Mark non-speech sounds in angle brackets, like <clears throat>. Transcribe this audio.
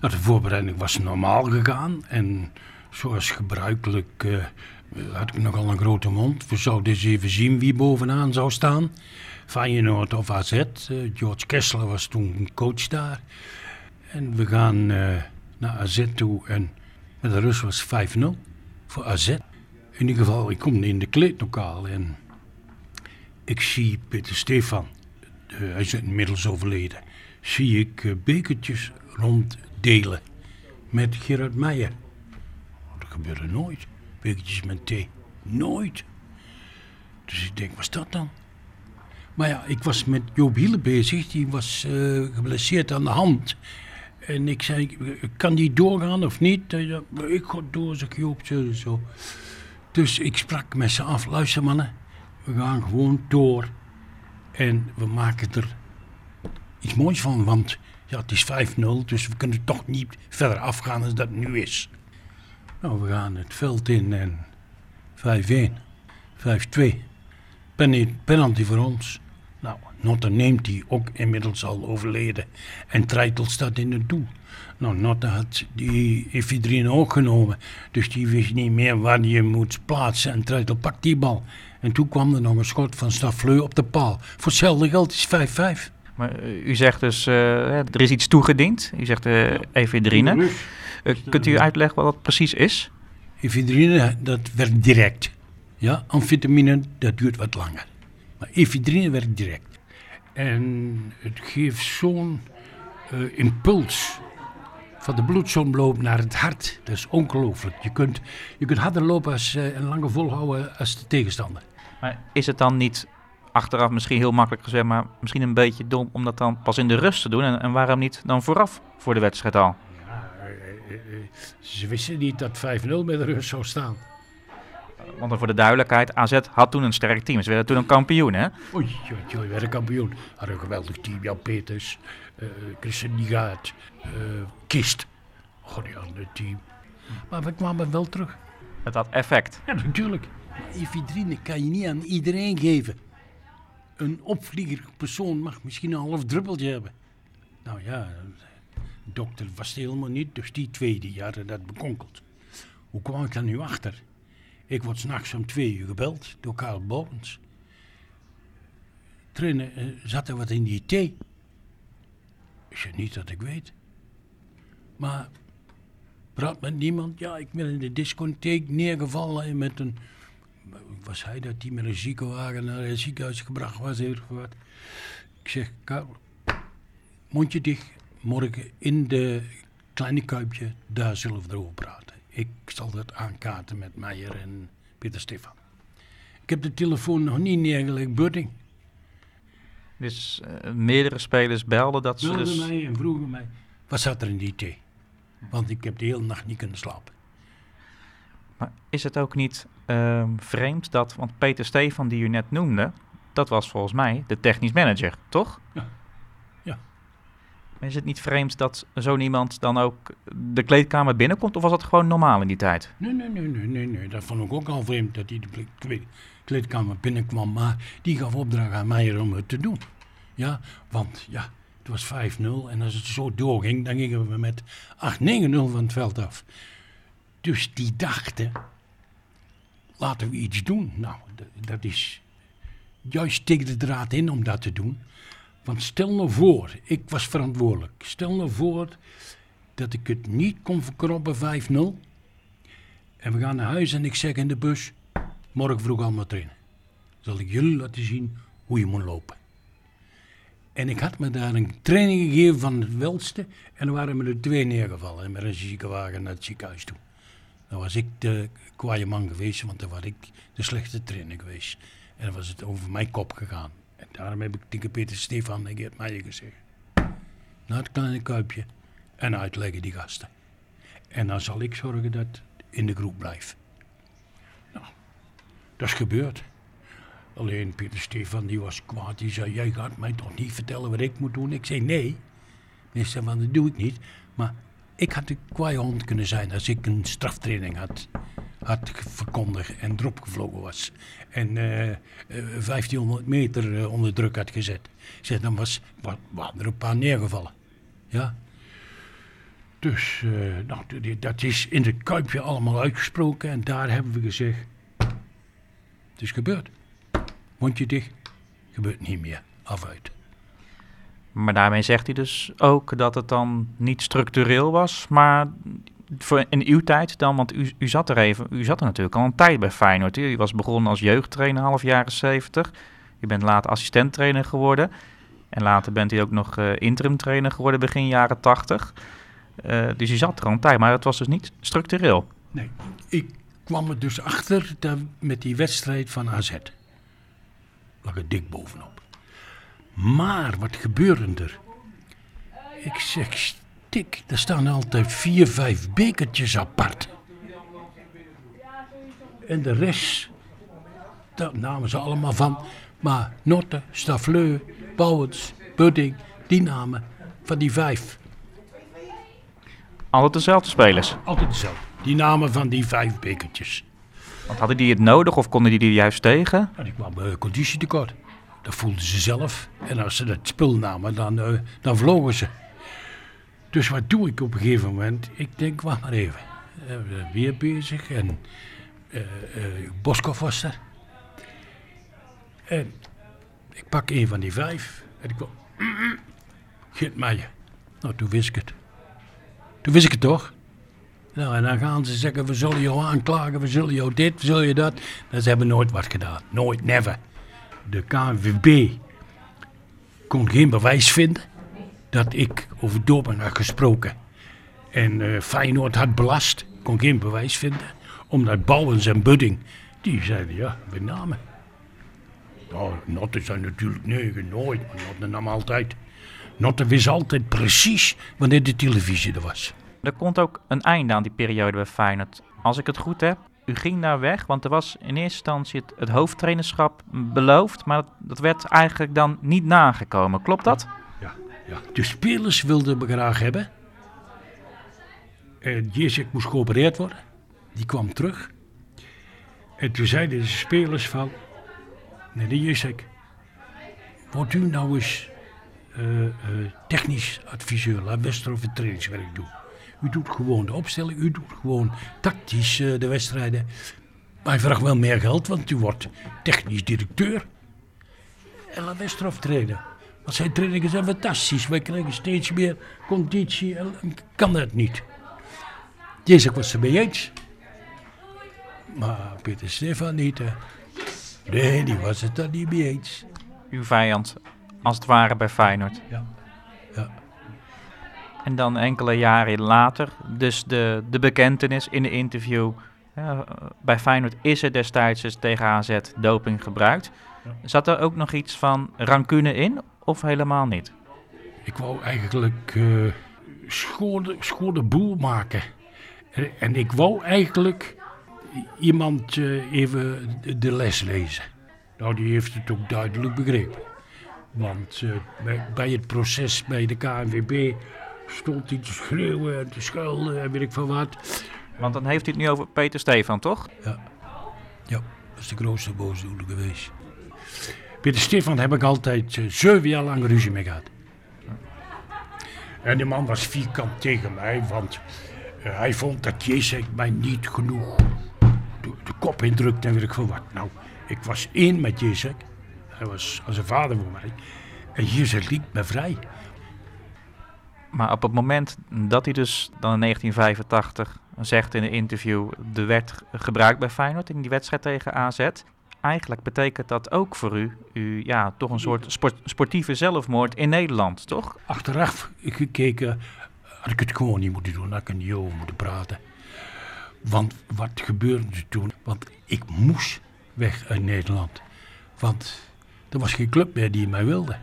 Nou, de voorbereiding was normaal gegaan. En zoals gebruikelijk eh, had ik nogal een grote mond. We zouden eens even zien wie bovenaan zou staan. Feyenoord of AZ. Eh, George Kessler was toen coach daar. En we gaan eh, naar AZ toe. En de rust was 5-0 voor AZ. In ieder geval, ik kom in de kleedlokaal en ik zie Peter Stefan. hij is inmiddels overleden. Zie ik bekertjes met Gerard Meijer. Dat gebeurde nooit. Bekertjes met thee. Nooit. Dus ik denk, wat is dat dan? Maar ja, ik was met Joop Hiele bezig. Die was eh, geblesseerd aan de hand. En ik zei, kan die doorgaan of niet? Hij zei, "Maar ik ga door, zeg Joop, zo. Dus ik sprak met ze af. Luister mannen, we gaan gewoon door. En we maken er iets moois van. Want ja, het is 5-0, dus we kunnen toch niet verder afgaan dan dat nu is. Nou, we gaan het veld in en 5-1, 5-2. Penny- Penalty voor ons. Nou, Notte neemt die, ook inmiddels al overleden. En Treitel staat in het doel. Nou, Notte had die efedrine ook genomen. Dus die wist niet meer waar je moet plaatsen. En Treitel pakt die bal. En toen kwam er nog een schot van Staffleur op de paal. Voor hetzelfde geld is 5-5. Maar eh, u zegt dus, eh, er is iets toegediend. U zegt eh efedrine. Eh, kunt u uitleggen wat dat precies is? Efedrine, dat werkt direct. Ja, amfetamine, dat duurt wat langer. Maar efedrine werkt direct. En het geeft zo'n eh, impuls van de bloedsomloop naar het hart. Dat is ongelooflijk. Je kunt, je kunt harder lopen als, eh, en langer volhouden als de tegenstander. Maar is het dan niet achteraf misschien heel makkelijk gezegd, maar misschien een beetje dom om dat dan pas in de rust te doen? En, en waarom niet dan vooraf voor de wedstrijd al? Ja, eh, eh, eh, ze wisten niet dat 5-0 met de rust zou staan. Want dan voor de duidelijkheid, AZ had toen een sterk team. Ze werden toen een kampioen, hè? Oei, oei, oei, werden kampioen. Hadden een geweldig team. Jan Peters, eh Christian Kist. Oh, die andere team. Maar we kwamen wel terug. Het had effect. Ja, natuurlijk. Efedrine kan je niet aan iedereen geven. Een opvlieger persoon mag misschien een half druppeltje hebben. Nou ja, dokter was helemaal niet, dus die twee die hadden dat bekonkeld. Hoe kwam ik daar nu achter? Ik word s'nachts om twee uur gebeld door Karel Bouwens. Trainer, eh, zat er wat in die thee? Ik zeg niet dat ik weet. Maar praat met niemand. Ja, ik ben in de discotheek neergevallen en met een... Was hij dat die met een ziekenwagen naar het ziekenhuis gebracht was? Wat? Ik zeg, Karel, mondje dicht. Morgen in de kleine kuipje, daar zullen we erover praten. Ik zal dat aankaarten met Meijer en Pieter Stefan. Ik heb de telefoon nog niet neergelegd, Budding. Dus eh, meerdere spelers belden dat ze Belde dus... mij en vroegen mij, wat zat er in die thee? Want ik heb de hele nacht niet kunnen slapen. Maar is het ook niet ehm, vreemd dat... Want Peter Stefan, die u net noemde... Dat was volgens mij de technisch manager, toch? Ja. Ja. Is het niet vreemd dat zo'n iemand dan ook de kleedkamer binnenkomt? Of was dat gewoon normaal in die tijd? Nee, nee, nee, nee, nee, nee. Dat vond ik ook al vreemd dat hij de kle- kle- kleedkamer binnenkwam. Maar die gaf opdracht aan mij om het te doen. Ja, want ja, het was 5-0. En als het zo doorging, dan gingen we met 8-9-0 van het veld af. Dus die dachten, laten we iets doen. Nou, dat is juist tegen de draad in om dat te doen. Want stel nou voor, ik was verantwoordelijk. Stel nou voor dat ik het niet kon verkroppen 5-0. En we gaan naar huis en ik zeg in de bus, morgen vroeg allemaal trainen. Zal ik jullie laten zien hoe je moet lopen. En ik had me daar een training gegeven van het welste. En dan waren me er twee neergevallen en met een ziekenwagen naar het ziekenhuis toe. Dan was ik de kwaaie man geweest, want dan was ik de slechte trainer geweest. En dan was het over mijn kop gegaan. En daarom heb ik tegen Peter Stefan en Geert Meijer gezegd. Naar het kleine kuipje en uitleggen die gasten. En dan zal ik zorgen dat in de groep blijft. Nou, dat is gebeurd. Alleen Pieter Stefan die was kwaad. Die zei, jij gaat mij toch niet vertellen wat ik moet doen? Ik zei, nee. Zei, van, dat doe ik niet. Maar ik had de kwaaie hond kunnen zijn als ik een straftraining had, had verkondigd en erop gevlogen was. En eh, eh, 1500 meter eh, onder druk had gezet. Zei, dan was, wa- waren er een paar neergevallen. Ja. Dus eh, nou, dat is in het Kuipje allemaal uitgesproken. En daar hebben we gezegd, het is gebeurd. Mondje dicht, gebeurt niet meer. Af uit. Maar daarmee zegt hij dus ook dat het dan niet structureel was, maar voor in uw tijd dan, want u, u zat er even, u zat er natuurlijk al een tijd bij Feyenoord. U was begonnen als jeugdtrainer half jaren 70. U bent later assistenttrainer geworden. En later bent u ook nog eh interim trainer geworden begin jaren 80. Eh, dus u zat er al een tijd, maar het was dus niet structureel. Nee, ik kwam er dus achter met die wedstrijd van AZ. Lag er dik bovenop. Maar wat gebeurde er? Ik zeg, stik, er staan altijd vier, vijf bekertjes apart. En de rest, daar namen ze allemaal van. Maar Notte, Stafleu, Bouwens, Budding, die namen van die vijf. Altijd dezelfde spelers. Altijd dezelfde. Die namen van die vijf bekertjes. Want hadden die het nodig of konden die die juist tegen? En ik kwam uh, conditietekort. Dat voelden ze zelf. En als ze dat spul namen, dan, eh, dan vlogen ze. Dus wat doe ik op een gegeven moment? Ik denk, wacht maar even. Eh, weer bezig en eh eh, Boskov was er. En ik pak een van die vijf. En ik <clears throat> Git Meijer. Nou, toen wist ik het. Toen wist ik het toch? Nou, en dan gaan ze zeggen, we zullen jou aanklagen, we zullen jou dit, we zullen je dat. Nou, ze hebben nooit wat gedaan. Nooit, never. De KNVB kon geen bewijs vinden dat ik over doping had gesproken. En eh, Feyenoord had belast, kon geen bewijs vinden. Omdat Bouwens en Budding, die zeiden ja, we namen. Nou, Notte zei natuurlijk nee, nooit, maar nam altijd. Notte wist altijd precies wanneer de televisie er was. Er komt ook een einde aan die periode bij Feyenoord. Als ik het goed heb, u ging daar weg, want er was in eerste instantie het, hoofdtrainerschap beloofd, maar dat, werd eigenlijk dan niet nagekomen. Klopt dat? Ja, ja. De spelers wilden me graag hebben. En Jezek moest geopereerd worden. Die kwam terug. En toen zeiden de spelers van... Nee, de Jezek. Wordt u nou eens eh, eh, technisch adviseur. Laat Westerhof het trainingswerk doen. U doet gewoon de opstelling. U doet gewoon tactisch eh, de wedstrijden. Maar hij vraagt wel meer geld, want u wordt technisch directeur. En laat Westerhof trainen. Want zijn trainingen zijn fantastisch. Wij krijgen steeds meer conditie. En kan dat niet. Deze was er mee eens. Maar Peter Stefan niet. Hè. Nee, die was het dan niet mee eens. Uw vijand, als het ware bij Feyenoord. Ja. Ja. En dan enkele jaren later, dus de, de bekentenis in de interview. ja, bij Feyenoord is er destijds dus tegen AZ doping gebruikt. Zat er ook nog iets van rancune in of helemaal niet? Ik wou eigenlijk eh schone, schone boel maken. En, ik wou eigenlijk iemand eh, even de, les lezen. Nou, die heeft het ook duidelijk begrepen. Want eh, bij, bij het proces bij de KNVB stond hij te schreeuwen en te schuilen en weet ik van wat. Want dan heeft u het nu over Peter Stefan, toch? Ja, ja dat is de grootste boosdoener geweest. Peter Stefan heb ik altijd eh, zeven jaar lang ruzie mee gehad. En die man was vierkant tegen mij, want eh, hij vond dat Jezus mij niet genoeg de, de kop indrukte en weet ik veel wat. Nou, ik was één met Jezus. Hij was als een vader voor mij. En Jezus liet me vrij. Maar op het moment dat hij dus dan in 1985 zegt in een interview... er werd gebruikt bij Feyenoord in die wedstrijd tegen AZ... eigenlijk betekent dat ook voor u, u ja, toch een soort sport- sportieve zelfmoord in Nederland, toch? Achteraf gekeken had ik het gewoon niet moeten doen. Had ik er niet over moeten praten. Want wat gebeurde er toen? Want ik moest weg uit Nederland. Want er was geen club meer die mij wilde.